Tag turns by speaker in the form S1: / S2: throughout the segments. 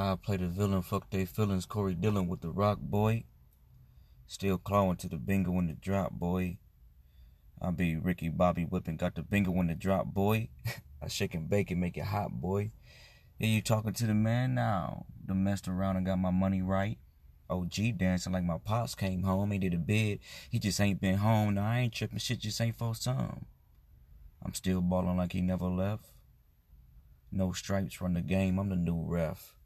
S1: I play the villain, fuck they feelings. Corey Dillon with the rock boy. Still clawing to the bingo in the drop, boy. I be Ricky Bobby whipping, got the bingo in the drop, boy. I shake and bake and make it hot, boy. Yeah, you talking to the man now. The messed around and got my money right. OG dancing like my pops came home. He did a bid. He just ain't been home. Now I ain't tripping. Shit just ain't for some. I'm still balling like he never left. No stripes from the game. I'm the new ref.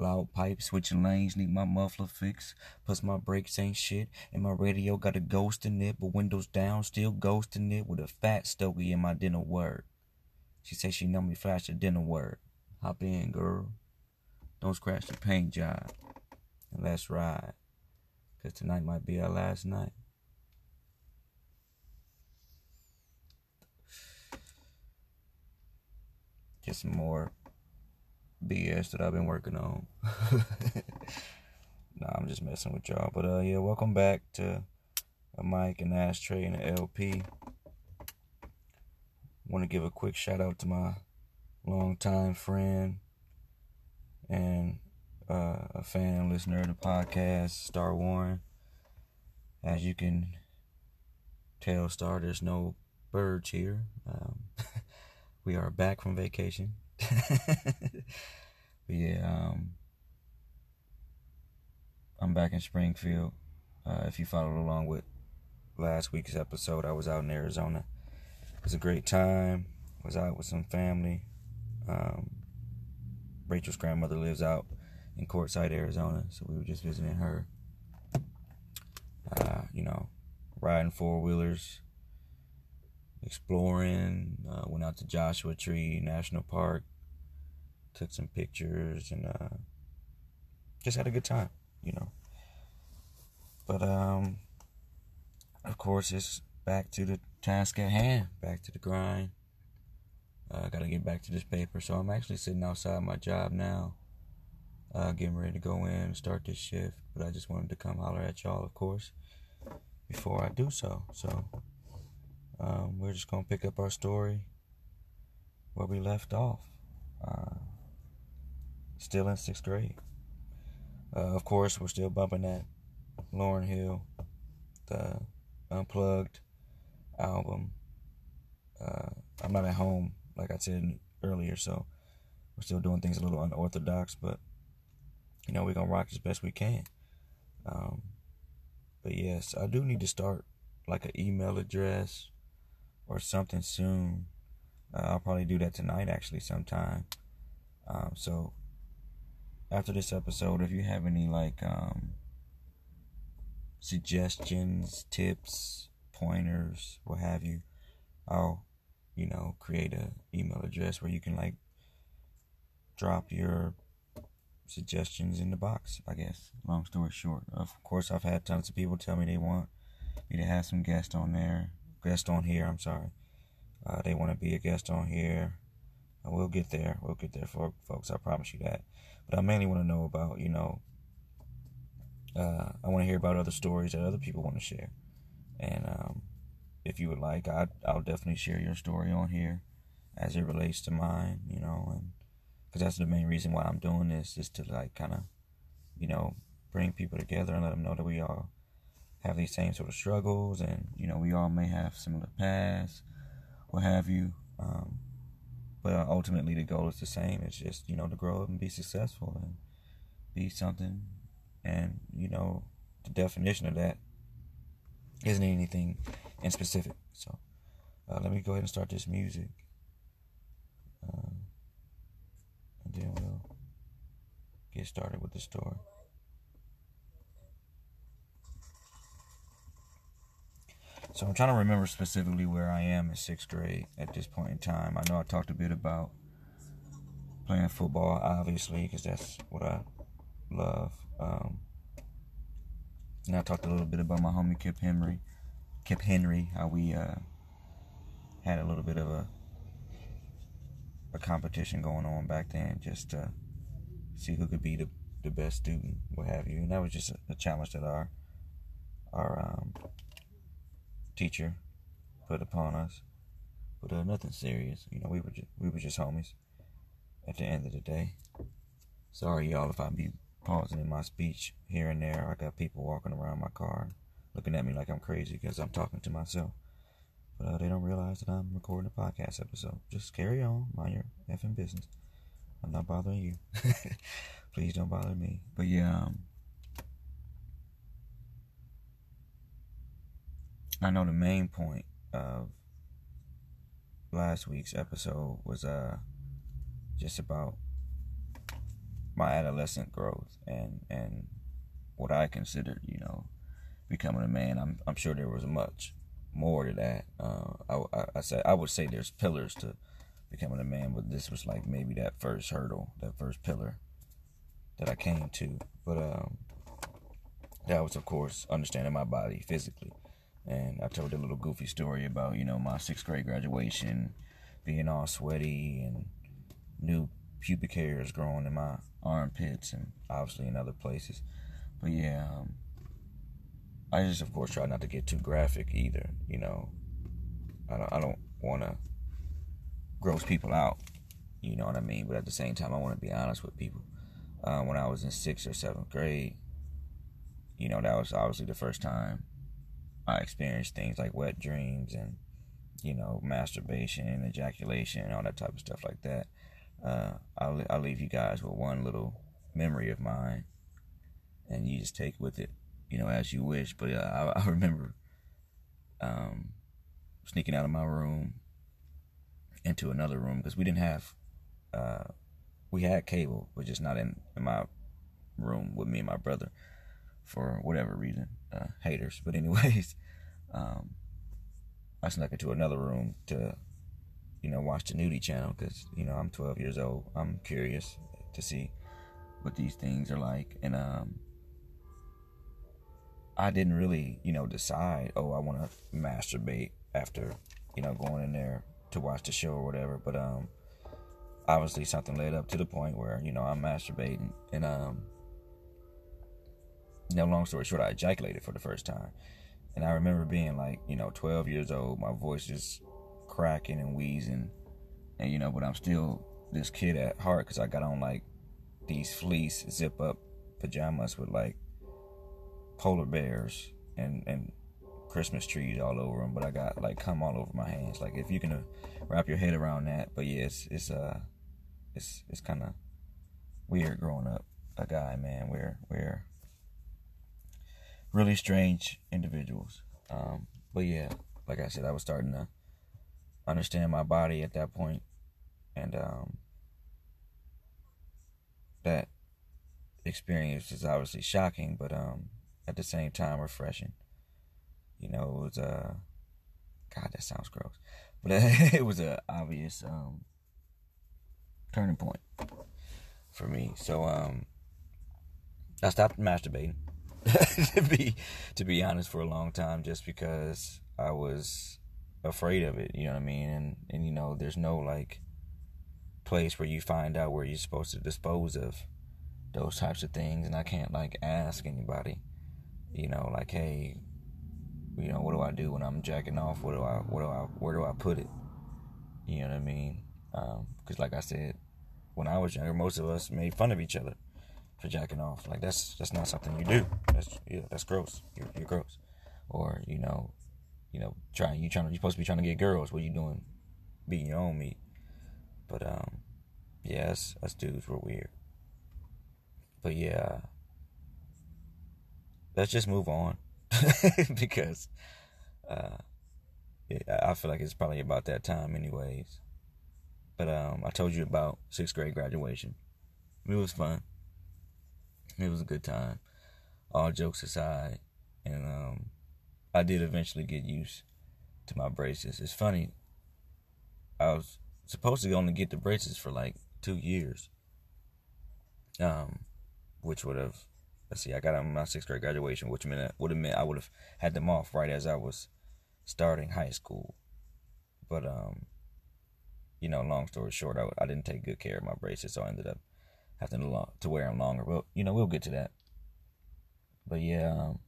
S1: Loud pipe, switching lanes, need my muffler fixed. Plus my brakes ain't shit, and my radio got a ghost in it, but windows down, still ghosting it with a fat stogie in my dinner word. She say she know me flash the dinner word. Hop in, girl. Don't scratch the paint job. And let's ride. Cause tonight might be our last night. Just some more BS that I've been working on. nah, I'm just messing with y'all. But uh yeah, welcome back to a mic and ashtray and an LP. Want to give a quick shout out to my longtime friend and uh, a fan and listener of the podcast, Star Warren. As you can tell, Star, there's no birds here. Um, we are back from vacation. Yeah, um, I'm back in Springfield. Uh, if you followed along with last week's episode, I was out in Arizona. It was a great time. Was out with some family. Um, Rachel's grandmother lives out in Quartzsite, Arizona, so we were just visiting her. Uh, you know, riding four wheelers, exploring. Uh, went out to Joshua Tree National Park, took some pictures, and uh, just had a good time. You know. But um, of course, it's back to the task at hand, back to the grind. Uh, I gotta get back to this paper, so I'm actually sitting outside my job now, uh, getting ready to go in and start this shift. But I just wanted to come holler at y'all, of course, before I do so. So um, we're just gonna pick up our story where we left off. Uh, still in sixth grade. Uh, of course, we're still bumping that Lauryn Hill, the Unplugged album. Uh, I'm not at home, like I said earlier, so we're still doing things a little unorthodox, but you know, we're gonna rock as best we can. Um, but yes, I do need to start like an email address or something soon. Uh, I'll probably do that tonight, actually, sometime. Um, so after this episode, if you have any like um, suggestions, tips, pointers, what have you, I'll you know create a email address where you can like drop your suggestions in the box. I guess. Long story short, of course, I've had tons of people tell me they want me to have some guests on there, guest on here. I'm sorry. Uh, they want to be a guest on here. Uh, we'll get there. We'll get there, for folks. I promise you that. But I mainly want to know about, you know, uh, I want to hear about other stories that other people want to share. And um, if you would like, i I'll definitely share your story on here as it relates to mine, you know, and because that's the main reason why I'm doing this is to like kind of, you know, bring people together and let them know that we all have these same sort of struggles and you know we all may have similar paths, what have you. Um, but ultimately, the goal is the same. It's just you know to grow up and be successful and be something. And you know the definition of that isn't anything in specific. So uh, let me go ahead and start this music. Um, and then we'll get started with the story. So I'm trying to remember specifically where I am in sixth grade at this point in time. I know I talked a bit about playing football, obviously, because that's what I love. Um, and I talked a little bit about my homie Kip Henry, Kip Henry, how we uh, had a little bit of a a competition going on back then, just to see who could be the the best student, what have you. And that was just a, a challenge that our our um, teacher put upon us. But uh, nothing serious. You know, we were just, we were just homies at the end of the day. Sorry, y'all, if I be pausing in my speech here and there. I got people walking around my car looking at me like I'm crazy because I'm talking to myself. But uh, they don't realize that I'm recording a podcast episode. Just carry on, mind your effing business. I'm not bothering you. Please don't bother me. But yeah, um, I know the main point of last week's episode was uh just about my adolescent growth and and what I considered, you know, becoming a man. I'm I'm sure there was much more to that. Uh, I, I, I say I would say there's pillars to becoming a man, but this was like maybe that first hurdle, that first pillar that I came to. But um, that was of course understanding my body physically, and I told a little goofy story about you know my sixth grade graduation, being all sweaty and new pubic hairs growing in my armpits and obviously in other places. But yeah, um, I just of course try not to get too graphic either. You know, I don't I don't want to gross people out. You know what I mean? But at the same time, I want to be honest with people. Uh, when I was in sixth or seventh grade, you know, that was obviously the first time I experienced things like wet dreams and you know masturbation and ejaculation and all that type of stuff like that uh, I'll, I'll leave you guys with one little memory of mine, and you just take with it, you know, as you wish. But uh, I, I, remember um, sneaking out of my room into another room because we didn't have, uh, we had cable, but just not in, in, my room with me and my brother for whatever reason, uh, haters. But anyways, um, I snuck into another room to you know, watch the nudie channel because, you know, I'm 12 years old. I'm curious to see what these things are like. And, um, I didn't really, you know, decide, oh, I want to masturbate after, you know, going in there to watch the show or whatever. But, um, obviously something led up to the point where, you know, I'm masturbating and, um, know, long story short, I ejaculated for the first time. And I remember being like, you know, 12 years old, my voice just cracking and wheezing, and you know, but I'm still this kid at heart because I got on like these fleece zip up pajamas with like polar bears and and Christmas trees all over them, but I got like cum all over my hands. Like if you can uh, wrap your head around that, but yeah, it's it's uh it's it's kind of weird growing up a guy, man. We're we're really strange individuals. Um, but yeah, like I said, I was starting to understand my body at that point, and um, that experience is obviously shocking, but um, at the same time refreshing. You know, it was a uh, God, that sounds gross, but it was a obvious um, turning point for me. So um, I stopped masturbating. to be to be honest, for a long time, just because I was afraid of it, you know what I mean? And and you know, there's no like place where you find out where you're supposed to dispose of those types of things and I can't like ask anybody, you know, like hey, you know, what do I do when I'm jacking off? What do I what do I where do I put it? You know what I mean? Um, cuz like I said, when I was younger, most of us made fun of each other for jacking off. Like that's that's not something you do. That's yeah, that's gross. You're, you're gross. Or you know, you know, trying you trying to, you're supposed to be trying to get girls. What you doing? Beating your own meat. But um, yeah, us, us dudes were weird. But yeah, let's just move on because uh, I feel like it's probably about that time, anyways. But um, I told you about sixth grade graduation. It was fun. It was a good time. All jokes aside, and um, I did eventually get used to my braces. It's funny. I was supposed to only get the braces for like two years. Um, which would have, let's see, I got on my sixth grade graduation, which meant would have meant I would have had them off right as I was starting high school. But um, you know, long story short, I, I didn't take good care of my braces, so I ended up having to, to wear them longer. Well, you know, we'll get to that. But yeah, um,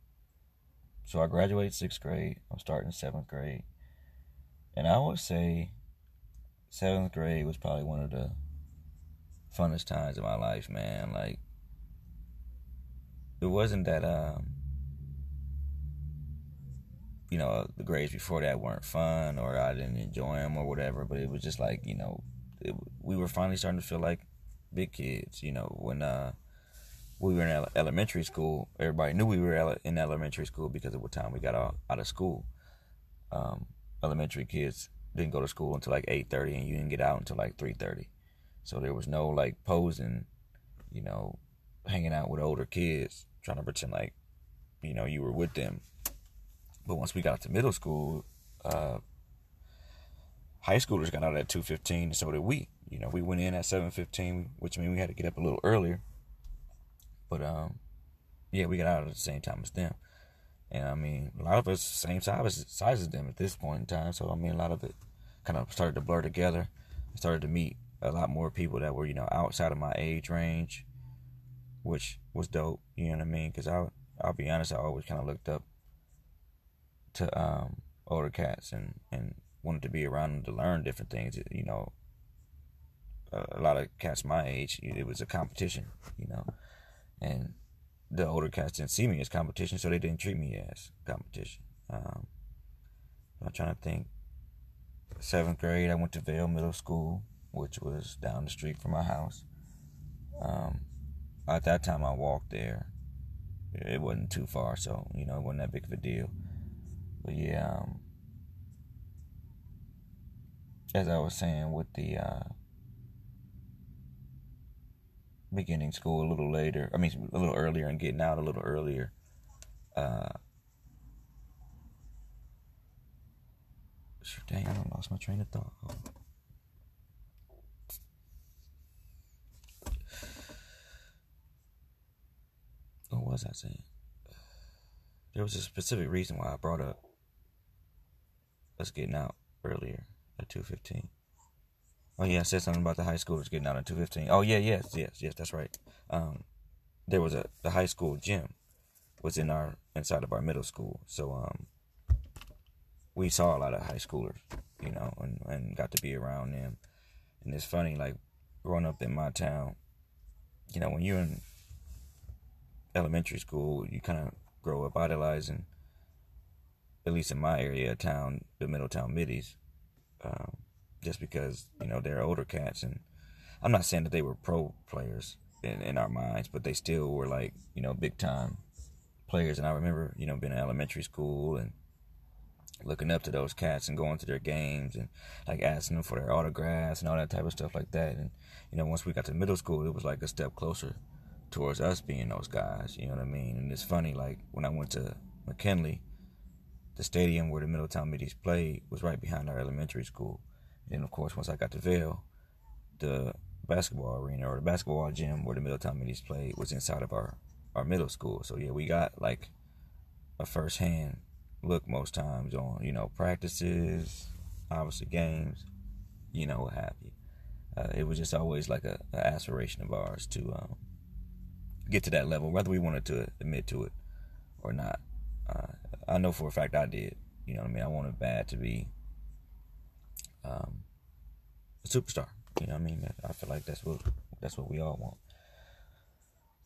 S1: so I graduated sixth grade. I'm starting seventh grade. And I would say seventh grade was probably one of the funnest times of my life, man. Like it wasn't that um you know the grades before that weren't fun or I didn't enjoy them or whatever, but it was just like you know it, we were finally starting to feel like big kids. You know when uh we were in elementary school, everybody knew we were in elementary school because of what time we got out, out of school. Um, elementary kids didn't go to school until like 8.30 and you didn't get out until like 3.30 so there was no like posing you know hanging out with older kids trying to pretend like you know you were with them but once we got to middle school uh, high schoolers got out at 2.15 and so did we you know we went in at 7.15 which means we had to get up a little earlier but um yeah we got out at the same time as them and I mean, a lot of us same size size as them at this point in time. So I mean, a lot of it kind of started to blur together. I started to meet a lot more people that were you know outside of my age range, which was dope. You know what I mean? Because I I'll be honest, I always kind of looked up to um, older cats and and wanted to be around them to learn different things. You know, a lot of cats my age, it was a competition. You know, and the older cats didn't see me as competition, so they didn't treat me as competition. Um, I'm trying to think. Seventh grade, I went to Vail Middle School, which was down the street from my house. Um, at that time, I walked there. It wasn't too far, so you know, it wasn't that big of a deal. But yeah, um, as I was saying, with the uh, beginning school a little later. I mean, a little earlier and getting out a little earlier. Uh, dang, I don't lost my train of thought. What was I saying? There was a specific reason why I brought up us getting out earlier at two fifteen. Oh yeah, I said something about the high schoolers getting out at two fifteen. Oh yeah, yes, yes, yes, that's right. Um, there was a the high school gym was in our inside of our middle school, so um, we saw a lot of high schoolers, you know, and and got to be around them. And it's funny, like growing up in my town, you know, when you're in elementary school, you kind of grow up idolizing, at least in my area of town, the Middletown Middies. Um, just because you know they're older cats, and I'm not saying that they were pro players in, in our minds, but they still were like you know big time players. And I remember you know being in elementary school and looking up to those cats and going to their games and like asking them for their autographs and all that type of stuff like that. And you know, once we got to middle school, it was like a step closer towards us being those guys. You know what I mean? And it's funny, like when I went to McKinley, the stadium where the Middletown Middies played was right behind our elementary school. And of course, once I got to Vail, the basketball arena or the basketball gym where the Middletown Middies played was inside of our, our middle school. So yeah, we got like a first hand look most times on, you know, practices, obviously games, you know, what have you. Uh, it was just always like a, a aspiration of ours to um, get to that level, whether we wanted to admit to it or not. Uh, I know for a fact I did. You know what I mean? I wanted bad to be um, a superstar. You know I mean? I feel like that's what that's what we all want.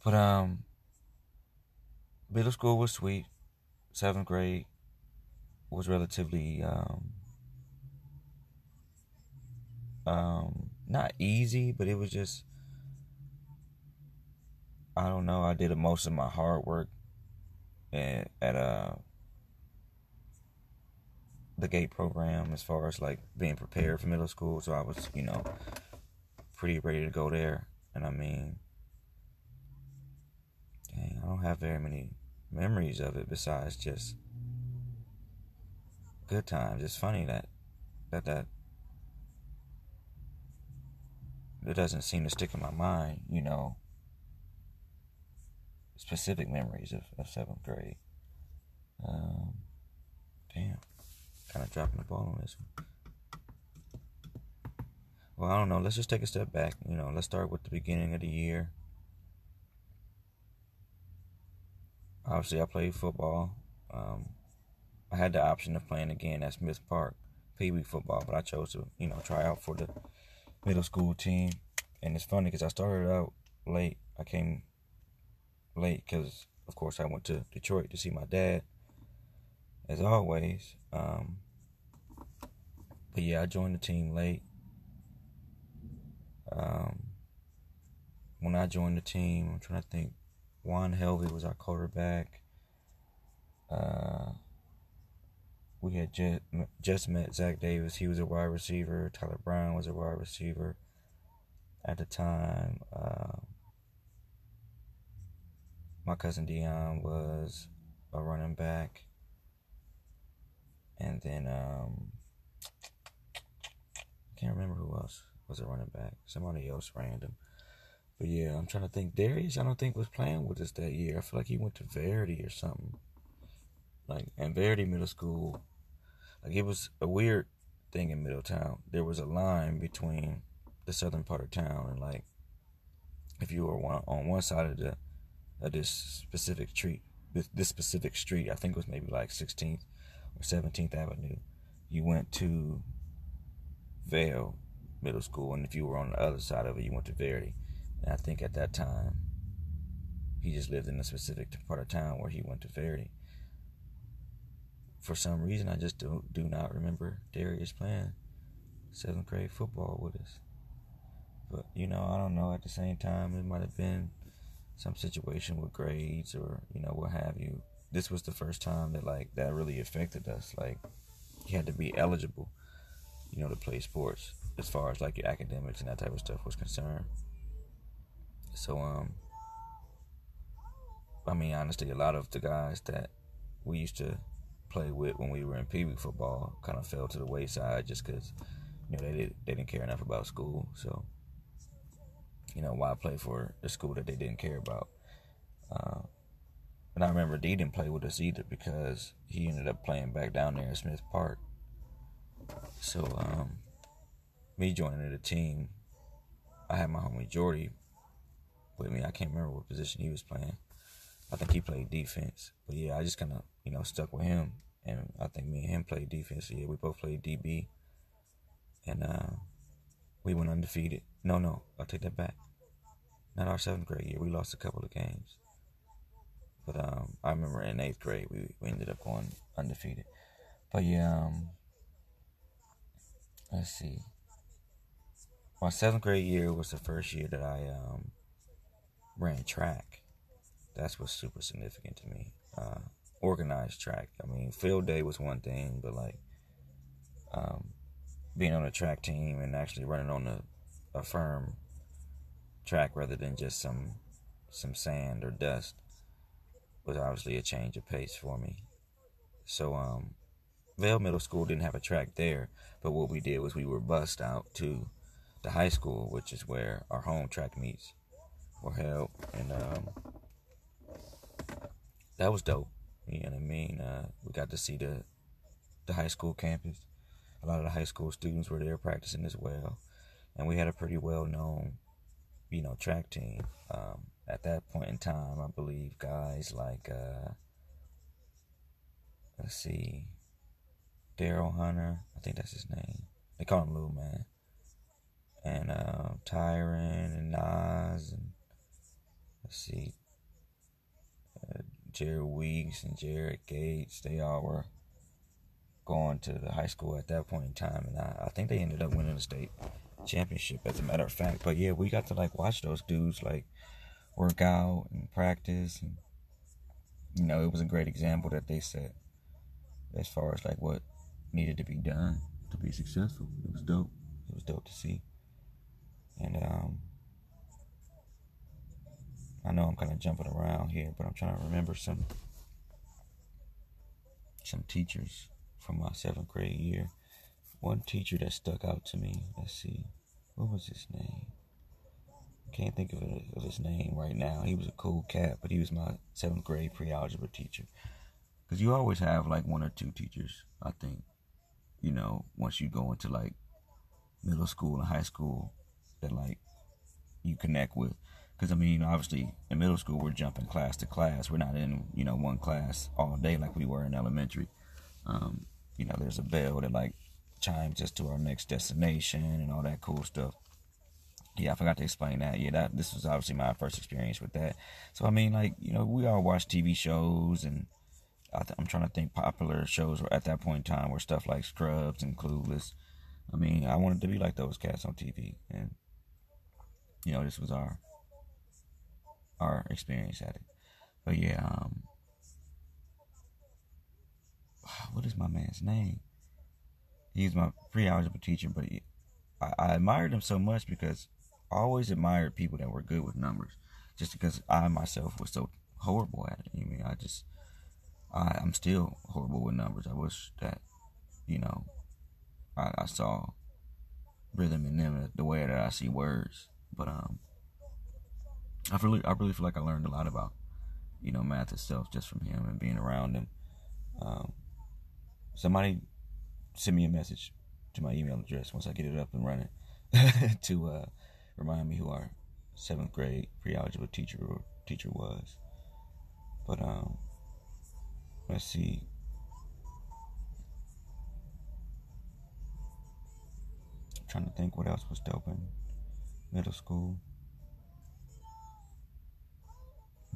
S1: But um, middle school was sweet. Seventh grade was relatively um, um, not easy, but it was just I don't know. I did most of my hard work at, at uh the gate program as far as like being prepared for middle school. So I was, you know, pretty ready to go there. And I mean, dang, I don't have very many memories of it besides just good times. It's funny that that that it doesn't seem to stick in my mind, you know, specific memories of, of seventh grade. Um, damn kind of dropping the ball on this one. Well, I don't know. Let's just take a step back. You know, let's start with the beginning of the year. Obviously, I played football. Um, I had the option of playing again at Smith Park, Pee Wee football, but I chose to, you know, try out for the middle school team. and it's funny because I started out late. I came late because, of course, I went to Detroit to see my dad, as always. Um, but yeah, I joined the team late. Um, when I joined the team, I'm trying to think. Juan Helvey was our quarterback. Uh, we had just, just met Zach Davis. He was a wide receiver. Tyler Brown was a wide receiver at the time. Uh, my cousin Dion was a running back. And then um, can't remember who else was a running back. Somebody else random. But yeah, I'm trying to think. Darius, I don't think was playing with us that year. I feel like he went to Verity or something. Like in Verity Middle School, like it was a weird thing in Middletown. There was a line between the southern part of town and like if you were one, on one side of the of this specific street, this, this specific street, I think it was maybe like 16th or 17th Avenue, you went to Vail Middle School, and if you were on the other side of it, you went to Verity. And I think at that time, he just lived in a specific part of town where he went to Verity. For some reason, I just do, do not remember Darius playing seventh grade football with us. But, you know, I don't know. At the same time, it might have been some situation with grades or, you know, what have you. This was the first time that, like, that really affected us. Like, you had to be eligible, you know, to play sports as far as, like, your academics and that type of stuff was concerned. So, um, I mean, honestly, a lot of the guys that we used to play with when we were in Pee Wee football kind of fell to the wayside just because, you know, they, did, they didn't care enough about school. So, you know, why play for a school that they didn't care about? Uh, and I remember D didn't play with us either because he ended up playing back down there at Smith Park. So, um, me joining the team, I had my homie Jordy with me. I can't remember what position he was playing. I think he played defense. But yeah, I just kind of, you know, stuck with him. And I think me and him played defense. So yeah, we both played DB. And uh, we went undefeated. No, no, I'll take that back. Not our seventh grade year. We lost a couple of games. But um, I remember in eighth grade, we, we ended up going undefeated. But yeah, um, let's see. My seventh grade year was the first year that I um, ran track. That's what's super significant to me. Uh, organized track. I mean, field day was one thing, but like um, being on a track team and actually running on a, a firm track rather than just some some sand or dust was obviously a change of pace for me. So um, Vail Middle School didn't have a track there, but what we did was we were bussed out to the high school, which is where our home track meets were held, and um, that was dope. You know what I mean? Uh, we got to see the the high school campus. A lot of the high school students were there practicing as well, and we had a pretty well known, you know, track team. Um, at that point in time, I believe guys like, uh, let's see, Daryl Hunter, I think that's his name. They call him Lou Man. And uh, Tyron and Nas and let's see, uh, Jared Weeks and Jared Gates, they all were going to the high school at that point in time, and I, I think they ended up winning the state championship, as a matter of fact. But yeah, we got to like watch those dudes like work out and practice, and you know, it was a great example that they set as far as like what needed to be done to be successful. It was dope. It was dope to see, and um I know I'm kind of jumping around here, but I'm trying to remember some some teachers from my seventh grade year. One teacher that stuck out to me. Let's see, what was his name? Can't think of, his name right now. He was a cool cat, but he was my seventh grade pre-algebra teacher. Because you always have like one or two teachers. I think, you know, once you go into like middle school and high school, that like you connect with. Because I mean, obviously, in middle school we're jumping class to class. We're not in you know one class all day like we were in elementary. Um, you know, there's a bell that like chimes us to our next destination and all that cool stuff. yeah, I forgot to explain that. Yeah, that this was obviously my first experience with that. So I mean, like you know, we all watch TV shows, and I am trying to think popular shows at that point in time were stuff like Scrubs and Clueless. I mean, I wanted to be like those cats on TV, and you know, this was our our experience at it. But yeah, um, what is my man's name? He's my pre-algebra teacher, but he, I, I admired him so much because I always admired people that were good with numbers, just because I myself was so horrible at it. I mean, I just, I, I'm still horrible with numbers. I wish that, you know, I, I saw rhythm in them the way that I see words. But um, I really, I really feel like I learned a lot about, you know, math itself just from him and being around him. Um, somebody send me a message to my email address once I get it up and running to uh, remind me who our seventh grade pre-algebra teacher teacher was. But um, let's see. I'm trying to think what else was dope in middle school.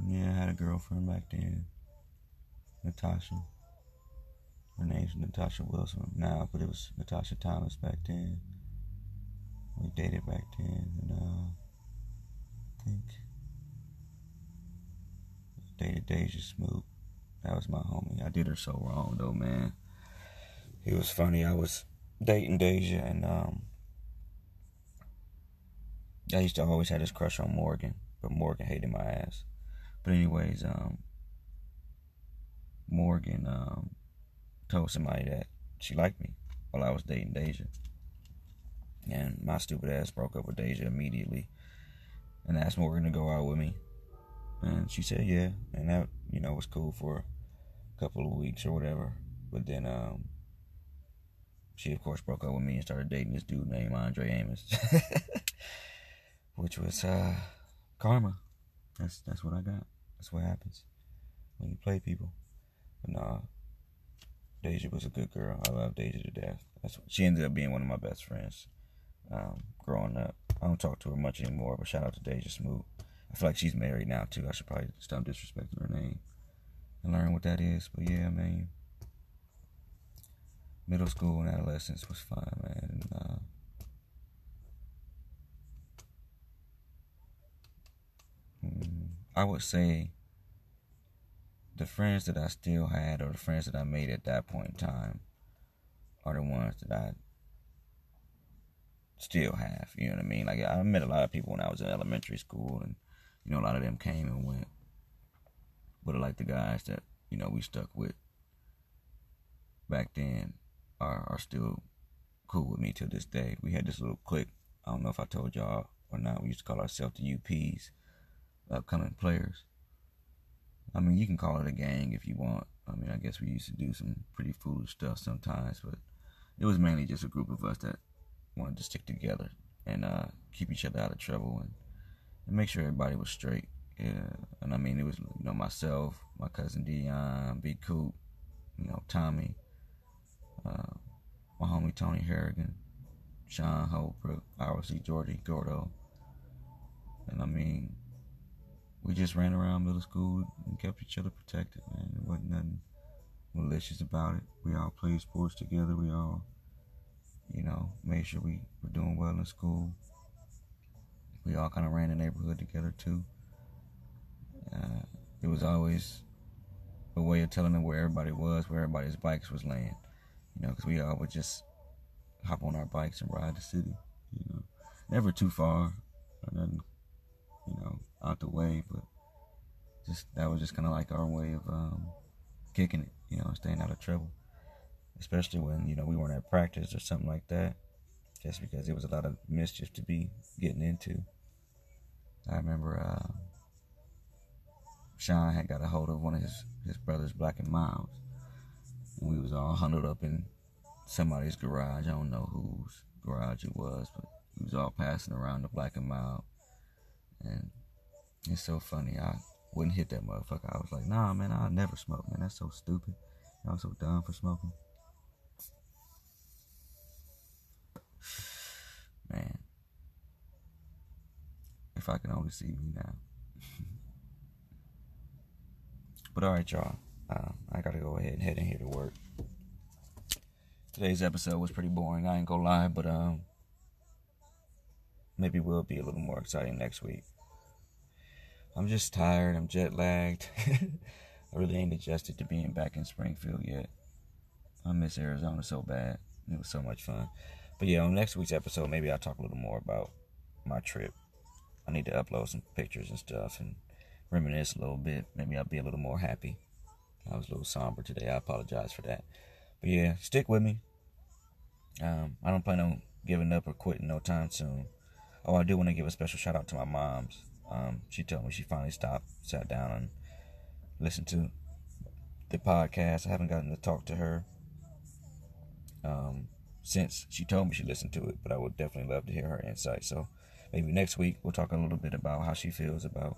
S1: Yeah, I had a girlfriend back then, Natasha. Her name's Natasha Wilson now, but it was Natasha Thomas back then. We dated back then, and uh, I think dated Deja Smoot. That was my homie. I did her so wrong though, man. It was funny. I was dating Deja, and um, I used to always have this crush on Morgan, but Morgan hated my ass. But anyways, um, Morgan um told somebody that she liked me while I was dating Deja. And my stupid ass broke up with Deja immediately and asked Morgan to go out with me. And she said yeah. And that, you know, was cool for a couple of weeks or whatever. But then um she of course broke up with me and started dating this dude named Andre Amos. Which was uh karma. That's that's what I got. That's what happens when you play people. But nah, Deja was a good girl. I love Deja to death. That's she ended up being one of my best friends um, growing up. I don't talk to her much anymore, but shout out to Deja Smoot. I feel like she's married now too. I should probably stop disrespecting her name and learn what that is. But yeah, man, middle school and adolescence was fun, man. And, uh, I would say the friends that I still had or the friends that I made at that point in time are the ones that I still have. You know what I mean? Like I met a lot of people when I was in elementary school, and you know a lot of them came and went. But like the guys that you know we stuck with back then are are still cool with me to this day. We had this little clique. I don't know if I told y'all or not. We used to call ourselves the UPs, upcoming players. I mean, you can call it a gang if you want. I mean, I guess we used to do some pretty foolish stuff sometimes, but it was mainly just a group of us that wanted to stick together and uh, keep each other out of trouble and, and make sure everybody was straight. Yeah, and I mean, it was you know myself, my cousin Dion, Big Coop, you know Tommy, uh, my homie Tony Harrigan, Sean Holbrook, obviously Jordy Gordo, and I mean we just ran around middle school and kept each other protected, man. There wasn't nothing malicious about it. We all played sports together. We all, you know, made sure we were doing well in school. We all kind of ran the neighborhood together too. Uh, it was always a way of telling them where everybody was, where everybody's bikes was laying. You know, because we all would just hop on our bikes and ride the city. You know, never too far nothing. You know, out the way, but just that was just kind of like our way of um, kicking it, you know, staying out of trouble. Especially when you know we weren't at practice or something like that, just because it was a lot of mischief to be getting into. I remember uh, Sean had got a hold of one of his his brothers, Black and Milds, we was all huddled up in somebody's garage. I don't know whose garage it was, but we was all passing around the Black and Mild, and it's so funny. I wouldn't hit that motherfucker. I was like, nah, man, I'll never smoke, man. That's so stupid. Y'all so dumb for smoking. Man. If I can only see me now. but all right, y'all. Uh, I gotta go ahead and head in here to work. Today's episode was pretty boring. I ain't gonna lie, but um, maybe we'll be a little more exciting next week. I'm just tired. I'm jet lagged. I really ain't adjusted to being back in Springfield yet. I miss Arizona so bad. It was so much fun. But yeah, on next week's episode, maybe I'll talk a little more about my trip. I need to upload some pictures and stuff and reminisce a little bit. Maybe I'll be a little more happy. I was a little somber today. I apologize for that. But yeah, stick with me. Um, I don't plan on giving up or quitting no time soon. Oh, I do want to give a special shout out to my mom's. Um, she told me she finally stopped, sat down, and listened to the podcast. I haven't gotten to talk to her um, since she told me she listened to it, but I would definitely love to hear her insight. So maybe next week we'll talk a little bit about how she feels about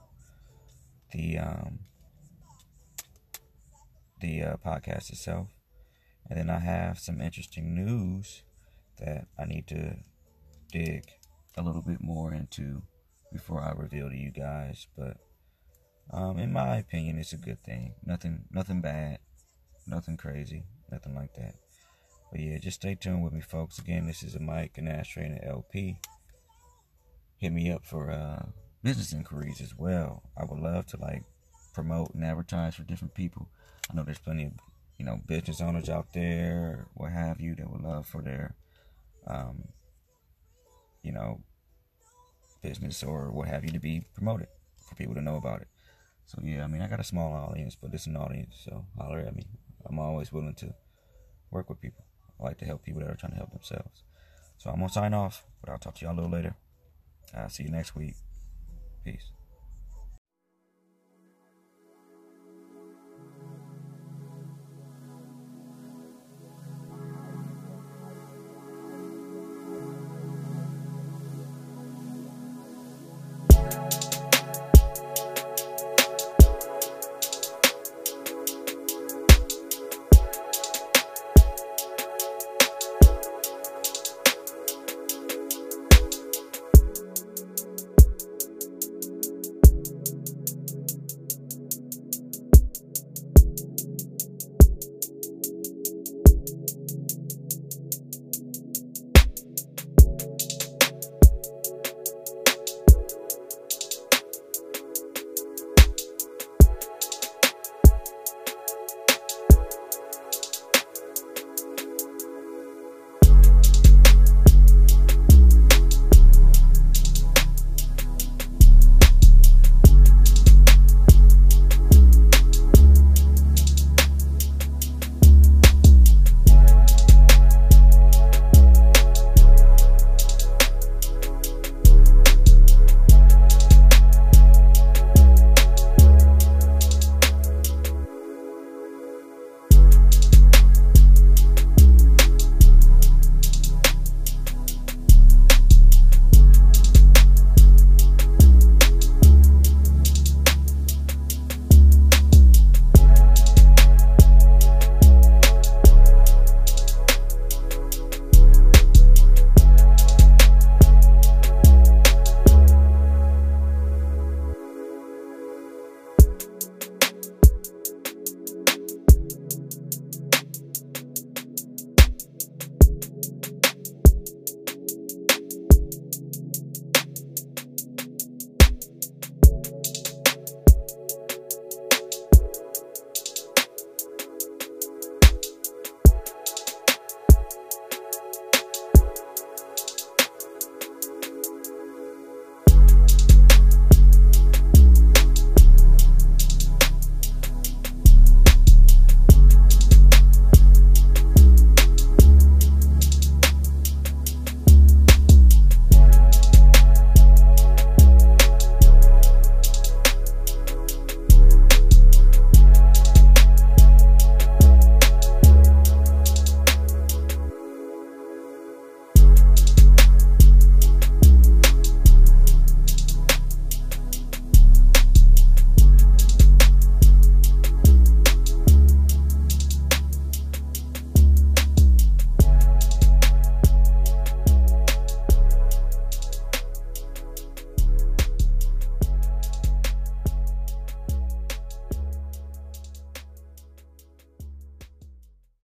S1: the um, the uh, podcast itself. And then I have some interesting news that I need to dig a little bit more into before I reveal to you guys. But um, in my opinion, it's a good thing. Nothing, nothing bad, nothing crazy, nothing like that. But yeah, just stay tuned with me, folks. Again, this is a Mic and Ashtray and LP. Hit me up for uh, business inquiries as well. I would love to like promote and advertise for different people. I know there's plenty of you know business owners out there, what have you, that would love for their um, you know business or what have you to be promoted for people to know about it. So yeah, I mean I got a small audience, but it's an audience, so holler at me. I'm always willing to work with people. I like to help people that are trying to help themselves. So I'm gonna sign off, but I'll talk to y'all a little later. I'll see you next week. Peace.